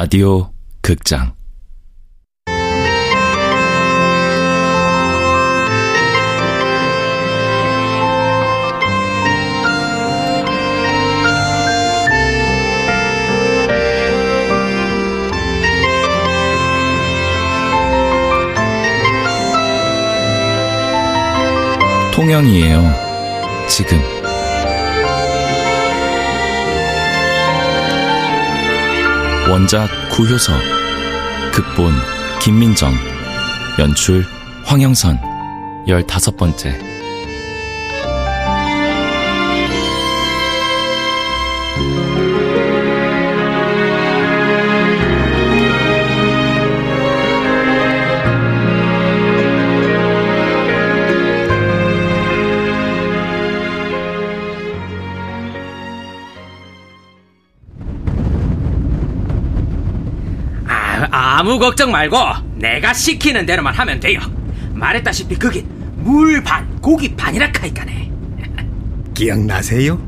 라디오 극장 통영이에요. 지금. 원작 구효석, 극본 김민정, 연출 황영선, 열다섯 번째. 아, 걱정 말고 내가 시키는 대로만 하면 돼요. 말했다시피 그긴 물 반, 고기 반이라 카이까네. 기억나세요?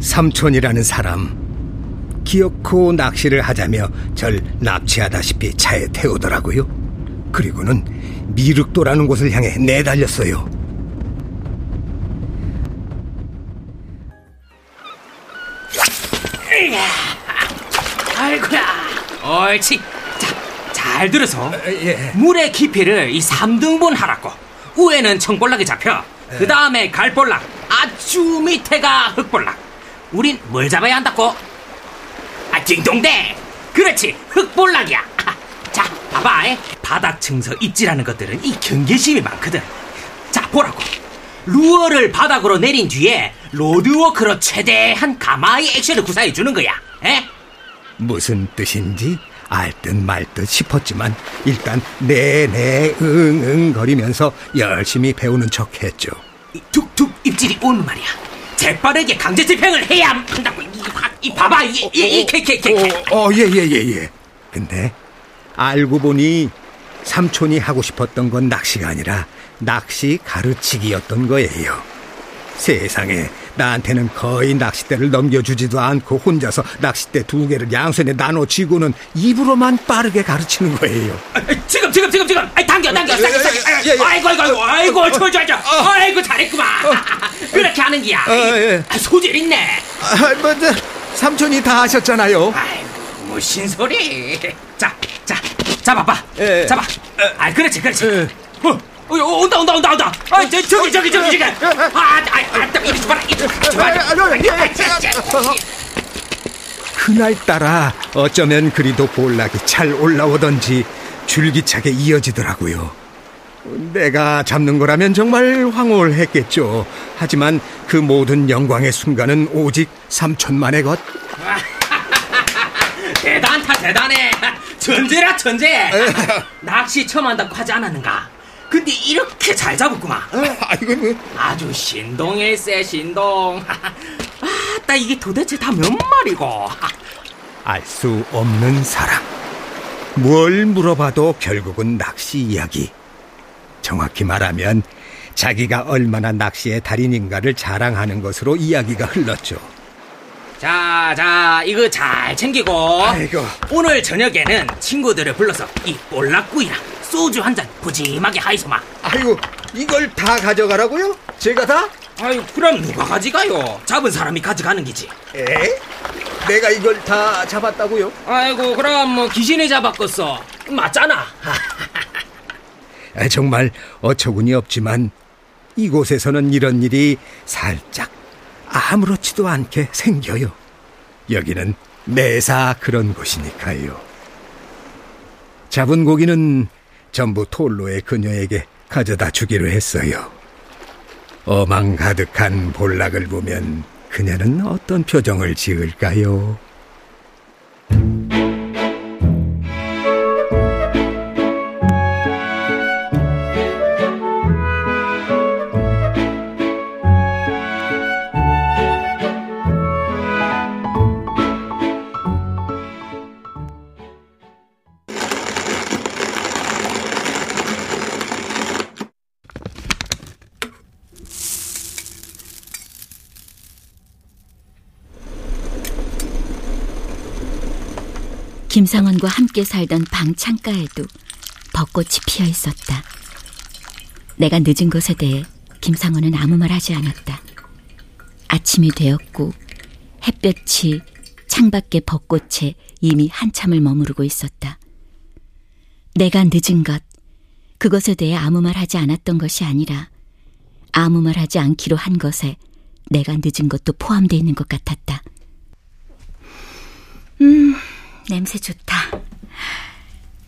삼촌이라는 사람. 기어코 낚시를 하자며 절 납치하다시피 차에 태우더라고요. 그리고는 미륵도라는 곳을 향해 내달렸어요. 아이고야. 옳지. 자, 잘 들어서. 예. 물의 깊이를 이 3등분 하라고. 위에는 청볼락이 잡혀. 그 다음에 갈볼락. 아주 밑에가 흑볼락. 우린 뭘 잡아야 한다고? 아, 딩동댕. 그렇지. 흑볼락이야. 아, 자, 봐봐. 에. 바닥층서 입질하는 것들은 이 경계심이 많거든. 자, 보라고. 루어를 바닥으로 내린 뒤에 rod work로 최대한 가마의 액션을 구사해 주는 거야. 에? 무슨 뜻인지 알듯 말듯 싶었지만 일단 네네 응응 거리면서 열심히 배우는 척 했죠. 이 툭툭 입질이 오는 말이야. 재빠르게 강제 집행을 해야 한다고. 이, 봐- 봐봐, 이, 이, 이, 캐, 캐, 캐, 캐. 어, 예, 예, 예, 예. 근데 알고 보니 삼촌이 하고 싶었던 건 낚시가 아니라 낚시 가르치기였던 거예요. 세상에 나한테는 거의 낚싯대를 넘겨주지도 않고 혼자서 낚싯대 두 개를 양손에 나눠 쥐고는 입으로만 빠르게 가르치는 거예요. 아, 지금, 지금, 지금, 지금. 아이, 당겨, 당겨, 당겨, 당겨. 예, 예, 예. 아이고, 아이고, 아이고, 아이고, 저, 저, 저. 아이고, 잘했구만. 그렇게 하는 기야. 어, 예. 아, 소질 있네. 아, 뭐, 저, 삼촌이 다 하셨잖아요. 아이고, 무슨 소리. 자, 자, 잡아봐. 예. 잡아. 아, 그렇지, 그렇지. 예. 어, 어, 어, 온다, 온다, 온다, 온다. 아, 저, 저기, 저기, 저기, 저기. 아, 아, 아, 아, 이리 줘봐라, 이리. 아, 아, 아, 예, 예. 그날따라 어쩌면 그리도 볼락이 잘 올라오던지 줄기차게 이어지더라고요. 내가 잡는 거라면 정말 황홀했겠죠. 하지만 그 모든 영광의 순간은 오직 삼촌만의 것. 대단타 대단해 천재라 천재 낚시 처음 한다고 하지 않았는가 근데 이렇게 잘 잡았구만 아이고, 뭐. 아주 신동일세 신동 아따 이게 도대체 다 몇 마리고 알 수 없는 사람. 뭘 물어봐도 결국은 낚시 이야기. 정확히 말하면 자기가 얼마나 낚시의 달인인가를 자랑하는 것으로 이야기가 흘렀죠. 자 자 이거 잘 챙기고 아이고. 오늘 저녁에는 친구들을 불러서 이 볼락구이랑 소주 한잔 푸짐하게 하이소마 아이고, 이걸 다 가져가라고요? 제가 다? 아유 그럼 누가 가져가요 잡은 사람이 가져가는 기지 에? 내가 이걸 다 잡았다고요? 아이고 그럼 뭐 귀신이 잡았겠어 맞잖아 아, 정말 어처구니 없지만 이곳에서는 이런 일이 살짝 아무렇지도 않게 생겨요. 여기는 매사 그런 곳이니까요. 잡은 고기는 전부 톨로의 그녀에게 가져다 주기로 했어요. 어망 가득한 볼락을 보면 그녀는 어떤 표정을 지을까요? 김상원과 함께 살던 방 창가에도 벚꽃이 피어 있었다. 내가 늦은 것에 대해 김상원은 아무 말 하지 않았다. 아침이 되었고 햇볕이 창밖의 벚꽃에 이미 한참을 머무르고 있었다. 내가 늦은 것, 그것에 대해 아무 말 하지 않았던 것이 아니라 아무 말 하지 않기로 한 것에 내가 늦은 것도 포함되어 있는 것 같았다. 음, 냄새 좋다.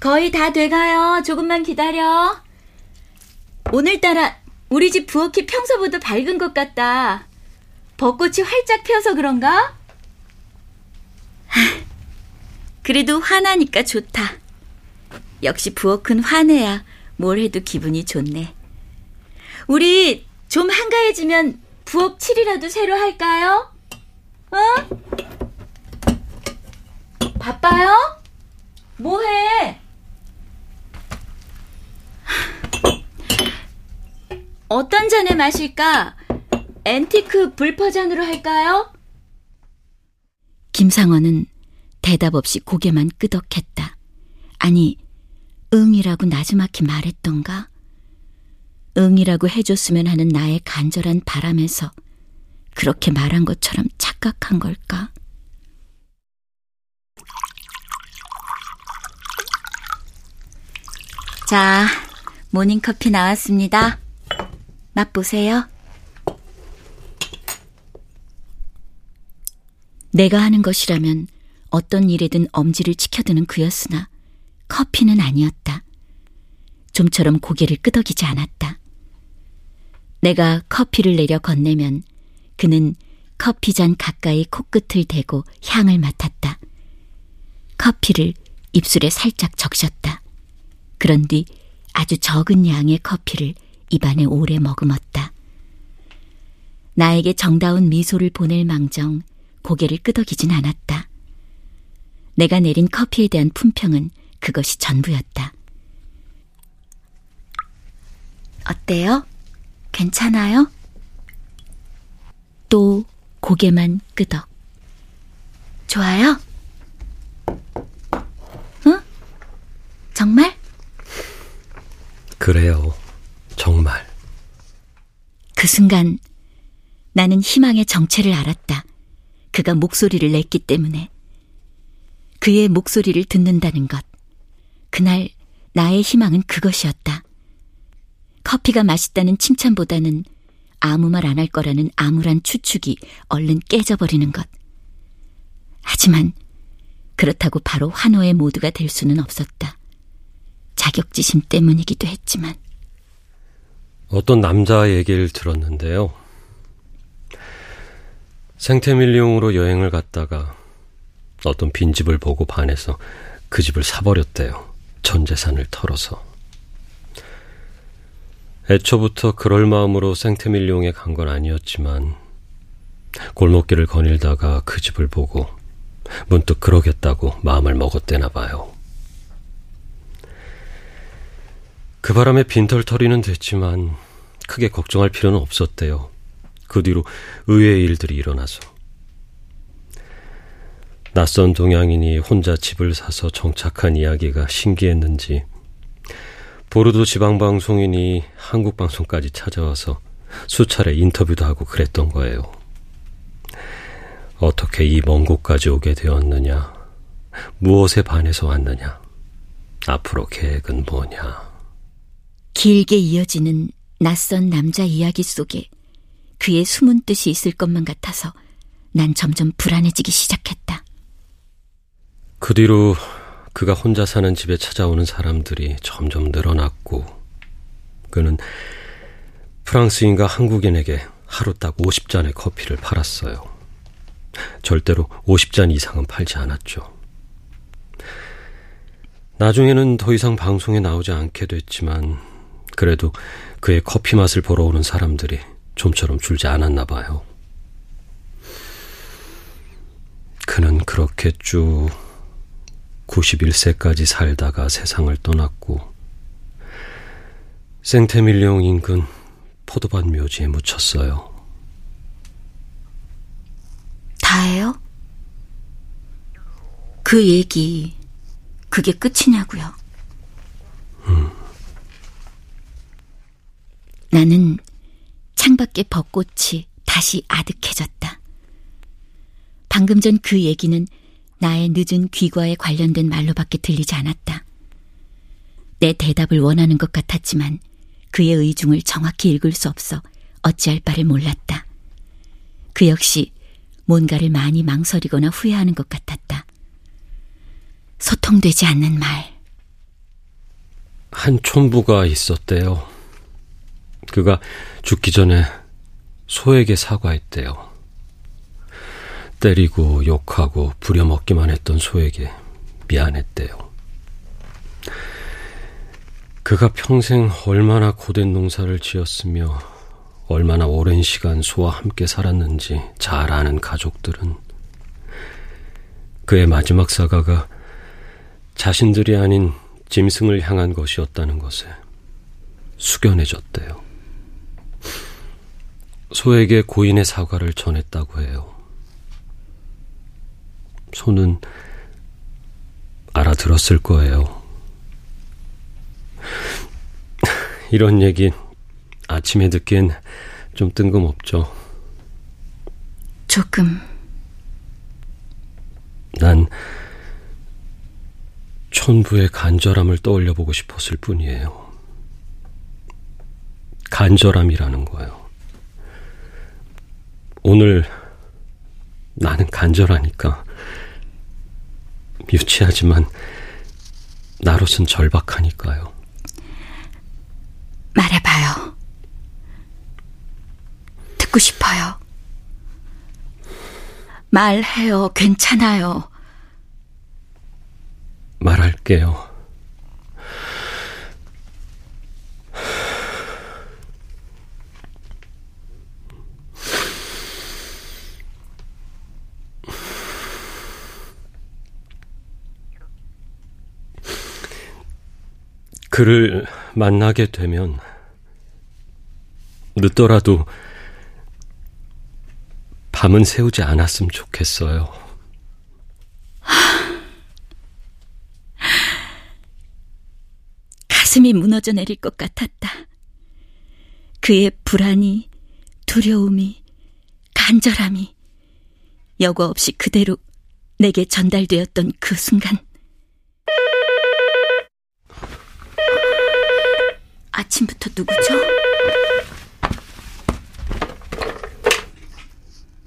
거의 다 돼가요. 조금만 기다려. 오늘따라 우리 집 부엌이 평소보다 밝은 것 같다. 벚꽃이 활짝 피어서 그런가? 그래도 화나니까 좋다. 역시 부엌은 화내야 뭘 해도 기분이 좋네. 우리 좀 한가해지면 부엌 칠이라도 새로 할까요? 어? 바빠요? 뭐해? 어떤 잔에 마실까? 앤티크 불퍼잔으로 할까요? 김상원은 대답 없이 고개만 끄덕했다. 아니, 응이라고 나지막히 말했던가? 응이라고 해줬으면 하는 나의 간절한 바람에서 그렇게 말한 것처럼 착각한 걸까? 자, 모닝커피 나왔습니다. 맛보세요. 내가 하는 것이라면 어떤 일에든 엄지를 치켜드는 그였으나 커피는 아니었다. 좀처럼 고개를 끄덕이지 않았다. 내가 커피를 내려 건네면 그는 커피잔 가까이 코끝을 대고 향을 맡았다. 커피를 입술에 살짝 적셨다. 그런 뒤 아주 적은 양의 커피를 입안에 오래 머금었다. 나에게 정다운 미소를 보낼 망정 고개를 끄덕이진 않았다. 내가 내린 커피에 대한 품평은 그것이 전부였다. 어때요? 괜찮아요? 또 고개만 끄덕. 좋아요? 응? 정말? 그래요. 정말. 그 순간 나는 희망의 정체를 알았다. 그가 목소리를 냈기 때문에. 그의 목소리를 듣는다는 것. 그날 나의 희망은 그것이었다. 커피가 맛있다는 칭찬보다는 아무 말 안 할 거라는 암울한 추측이 얼른 깨져버리는 것. 하지만 그렇다고 바로 환호의 모두가 될 수는 없었다. 자격지심 때문이기도 했지만. 어떤 남자 얘기를 들었는데요. 생태밀리용으로 여행을 갔다가 어떤 빈집을 보고 반해서 그 집을 사버렸대요. 전 재산을 털어서. 애초부터 그럴 마음으로 생태밀리용에 간 건 아니었지만 골목길을 거닐다가 그 집을 보고 문득 그러겠다고 마음을 먹었대나 봐요. 그 바람에 빈털터리는 됐지만 크게 걱정할 필요는 없었대요. 그 뒤로 의외의 일들이 일어나서. 낯선 동양인이 혼자 집을 사서 정착한 이야기가 신기했는지 보르도 지방방송인이 한국 방송까지 찾아와서 수차례 인터뷰도 하고 그랬던 거예요. 어떻게 이 먼 곳까지 오게 되었느냐? 무엇에 반해서 왔느냐? 앞으로 계획은 뭐냐? 길게 이어지는 낯선 남자 이야기 속에 그의 숨은 뜻이 있을 것만 같아서 난 점점 불안해지기 시작했다. 그 뒤로 그가 혼자 사는 집에 찾아오는 사람들이 점점 늘어났고, 그는 프랑스인과 한국인에게 하루 딱 50잔의 커피를 팔았어요. 절대로 50잔 이상은 팔지 않았죠. 나중에는 더 이상 방송에 나오지 않게 됐지만, 그래도 그의 커피 맛을 보러 오는 사람들이 좀처럼 줄지 않았나 봐요. 그는 그렇게 쭉 91세까지 살다가 세상을 떠났고 생테밀리옹 인근 포도밭 묘지에 묻혔어요. 다예요? 그 얘기 그게 끝이냐고요. 음. 나는 창밖에 벚꽃이 다시 아득해졌다. 방금 전 그 얘기는 나의 늦은 귀과에 관련된 말로밖에 들리지 않았다. 내 대답을 원하는 것 같았지만 그의 의중을 정확히 읽을 수 없어 어찌할 바를 몰랐다. 그 역시 뭔가를 많이 망설이거나 후회하는 것 같았다. 소통되지 않는 말. 한 촌부가 있었대요. 그가 죽기 전에 소에게 사과했대요. 때리고 욕하고 부려먹기만 했던 소에게 미안했대요. 그가 평생 얼마나 고된 농사를 지었으며 얼마나 오랜 시간 소와 함께 살았는지 잘 아는 가족들은 그의 마지막 사과가 자신들이 아닌 짐승을 향한 것이었다는 것에 숙연해졌대요. 소에게 고인의 사과를 전했다고 해요. 소는 알아들었을 거예요. 이런 얘기 아침에 듣기엔 좀 뜬금없죠. 조금. 난 천부의 간절함을 떠올려 보고 싶었을 뿐이에요. 간절함이라는 거요. 오늘 나는 간절하니까 유치하지만 나로선 절박하니까요. 말해봐요. 듣고 싶어요. 말해요. 괜찮아요. 말할게요. 그를 만나게 되면 늦더라도 밤은 새우지 않았으면 좋겠어요. 가슴이 무너져 내릴 것 같았다. 그의 불안이, 두려움이, 간절함이 여과 없이 그대로 내게 전달되었던 그 순간. 아침부터 누구죠?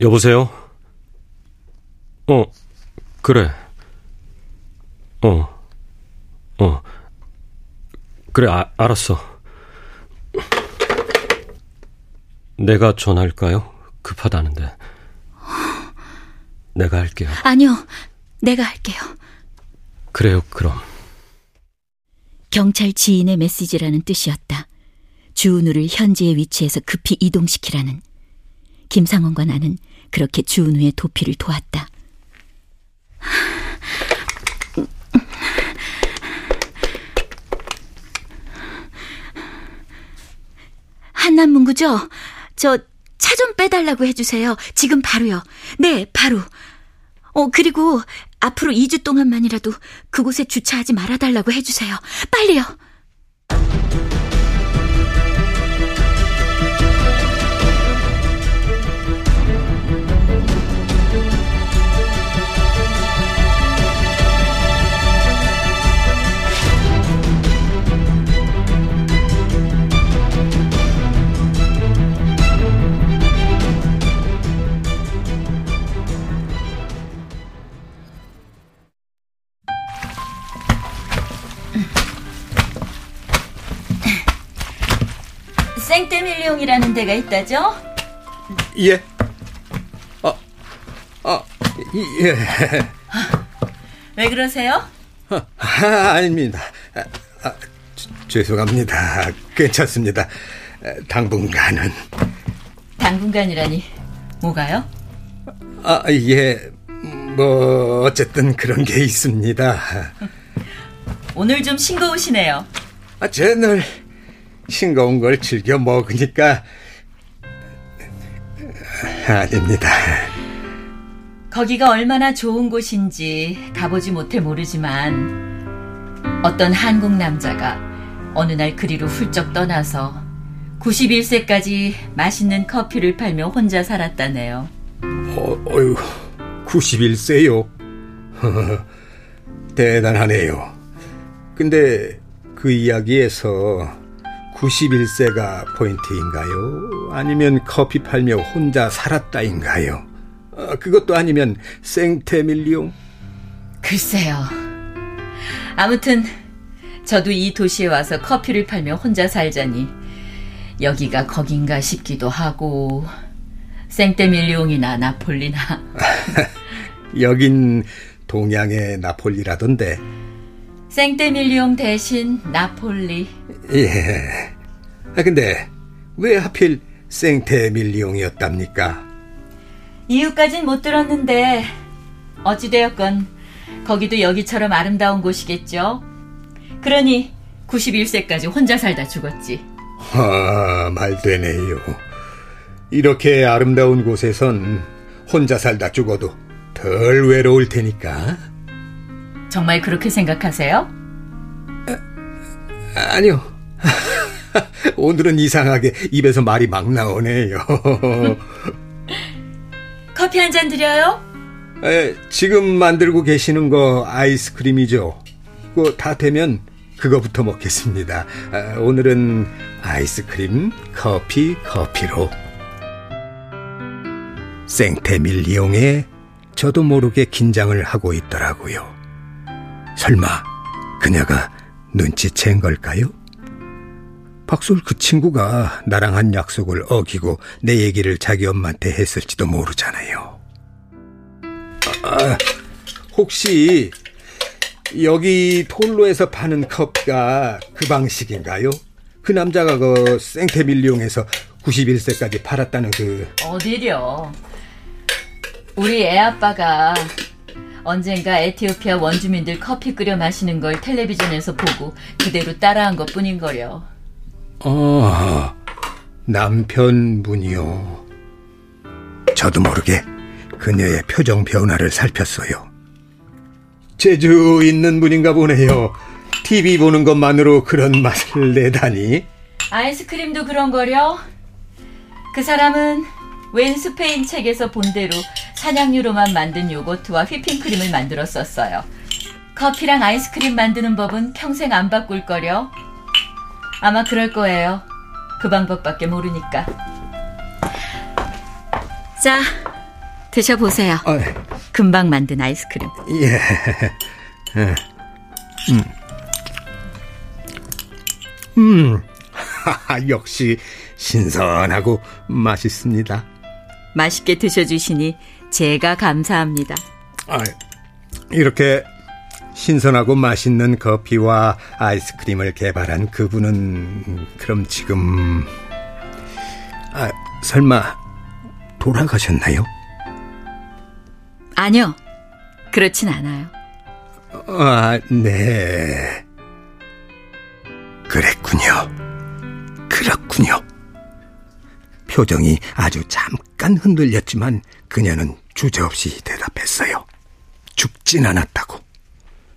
여보세요? 어, 그래. 어, 어. 그래, 아, 알았어. 내가 전화할까요? 급하다는데. 내가 할게요. 아니요, 내가 할게요. 그래요, 그럼. 경찰 지인의 메시지라는 뜻이었다. 주은우를 현재의 위치에서 급히 이동시키라는. 김상원과 나는 그렇게 주은우의 도피를 도왔다. 한남문구죠? 저 차 좀 빼달라고 해주세요. 지금 바로요. 네, 바로. 어, 그리고 앞으로 2주 동안만이라도 그곳에 주차하지 말아달라고 해주세요. 빨리요. 생떼밀리옹이라는 데가 있다죠? 예. 아, 아, 예. 왜 그러세요? 아, 아 닙니다. 아, 아, 죄송합니다. 괜찮습니다. 당분간은. 당분간이라니, 뭐가요? 아, 예. 뭐, 어쨌든 그런 게 있습니다. 오늘 좀 싱거우시네요. 아, 쟤늘 싱거운 걸 즐겨 먹으니까 아닙니다. 거기가 얼마나 좋은 곳인지 가보지 못해 모르지만 어떤 한국 남자가 어느 날 그리로 훌쩍 떠나서 91세까지 맛있는 커피를 팔며 혼자 살았다네요. 어, 어휴, 91세요? 대단하네요. 근데 그 이야기에서 91세가 포인트인가요? 아니면 커피 팔며 혼자 살았다인가요? 어, 그것도 아니면 생태밀리옹? 글쎄요. 아무튼 저도 이 도시에 와서 커피를 팔며 혼자 살자니 여기가 거긴가 싶기도 하고 생떼밀리옹이나 나폴리나 여긴 동양의 나폴리라던데 생떼밀리옹 대신 나폴리 예. 아, 근데 왜 하필 생테밀리옹이었답니까? 이유까진 못 들었는데 어찌되었건 거기도 여기처럼 아름다운 곳이겠죠. 그러니 91세까지 혼자 살다 죽었지. 아, 말 되네요. 이렇게 아름다운 곳에선 혼자 살다 죽어도 덜 외로울 테니까. 정말 그렇게 생각하세요? 아, 아니요. 오늘은 이상하게 입에서 말이 막 나오네요. 커피 한 잔 드려요? 에, 지금 만들고 계시는 거 아이스크림이죠. 그거 다 되면 그거부터 먹겠습니다. 아, 오늘은 아이스크림, 커피, 커피로. 생태밀리옹에 저도 모르게 긴장을 하고 있더라고요. 설마 그녀가 눈치챈 걸까요? 박솔 그 친구가 나랑 한 약속을 어기고 내 얘기를 자기 엄마한테 했을지도 모르잖아요. 아, 혹시 여기 톨로에서 파는 컵가 그 방식인가요? 그 남자가 그 생태밀리옹에서 91세까지 팔았다는 그 어디려? 우리 애 아빠가 언젠가 에티오피아 원주민들 커피 끓여 마시는 걸 텔레비전에서 보고 그대로 따라한 것 뿐인 거려. 아, 남편분이요. 저도 모르게 그녀의 표정 변화를 살폈어요. 재주 있는 분인가 보네요. TV 보는 것만으로 그런 맛을 내다니. 아이스크림도 그런 거려? 그 사람은 웬 스페인 책에서 본 대로 산양유로만 만든 요거트와 휘핑크림을 만들었었어요. 커피랑 아이스크림 만드는 법은 평생 안 바꿀 거려. 아마 그럴 거예요. 그 방법밖에 모르니까. 자, 드셔보세요. 아, 금방 만든 아이스크림. 예. 음. 음. 역시 신선하고 맛있습니다. 맛있게 드셔주시니 제가 감사합니다. 아, 이렇게 신선하고 맛있는 커피와 아이스크림을 개발한 그분은 그럼 지금 아, 설마 돌아가셨나요? 아니요. 그렇진 않아요. 아, 네. 그랬군요. 그렇군요. 표정이 아주 잠깐 흔들렸지만 그녀는 주저없이 대답했어요. 죽진 않았다고.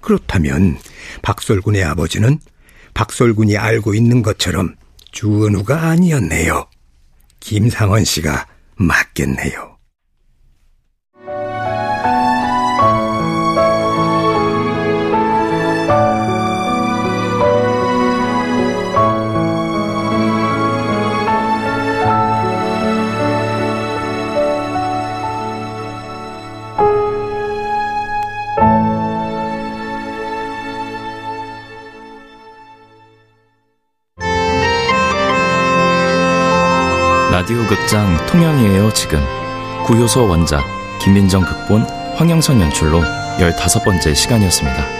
그렇다면 박솔군의 아버지는 박솔군이 알고 있는 것처럼 주은우가 아니었네요. 김상원 씨가 맞겠네요. 라디오 극장 통영이에요 지금 구효소 원작 김민정 극본 황영선 연출로 15번째 시간이었습니다.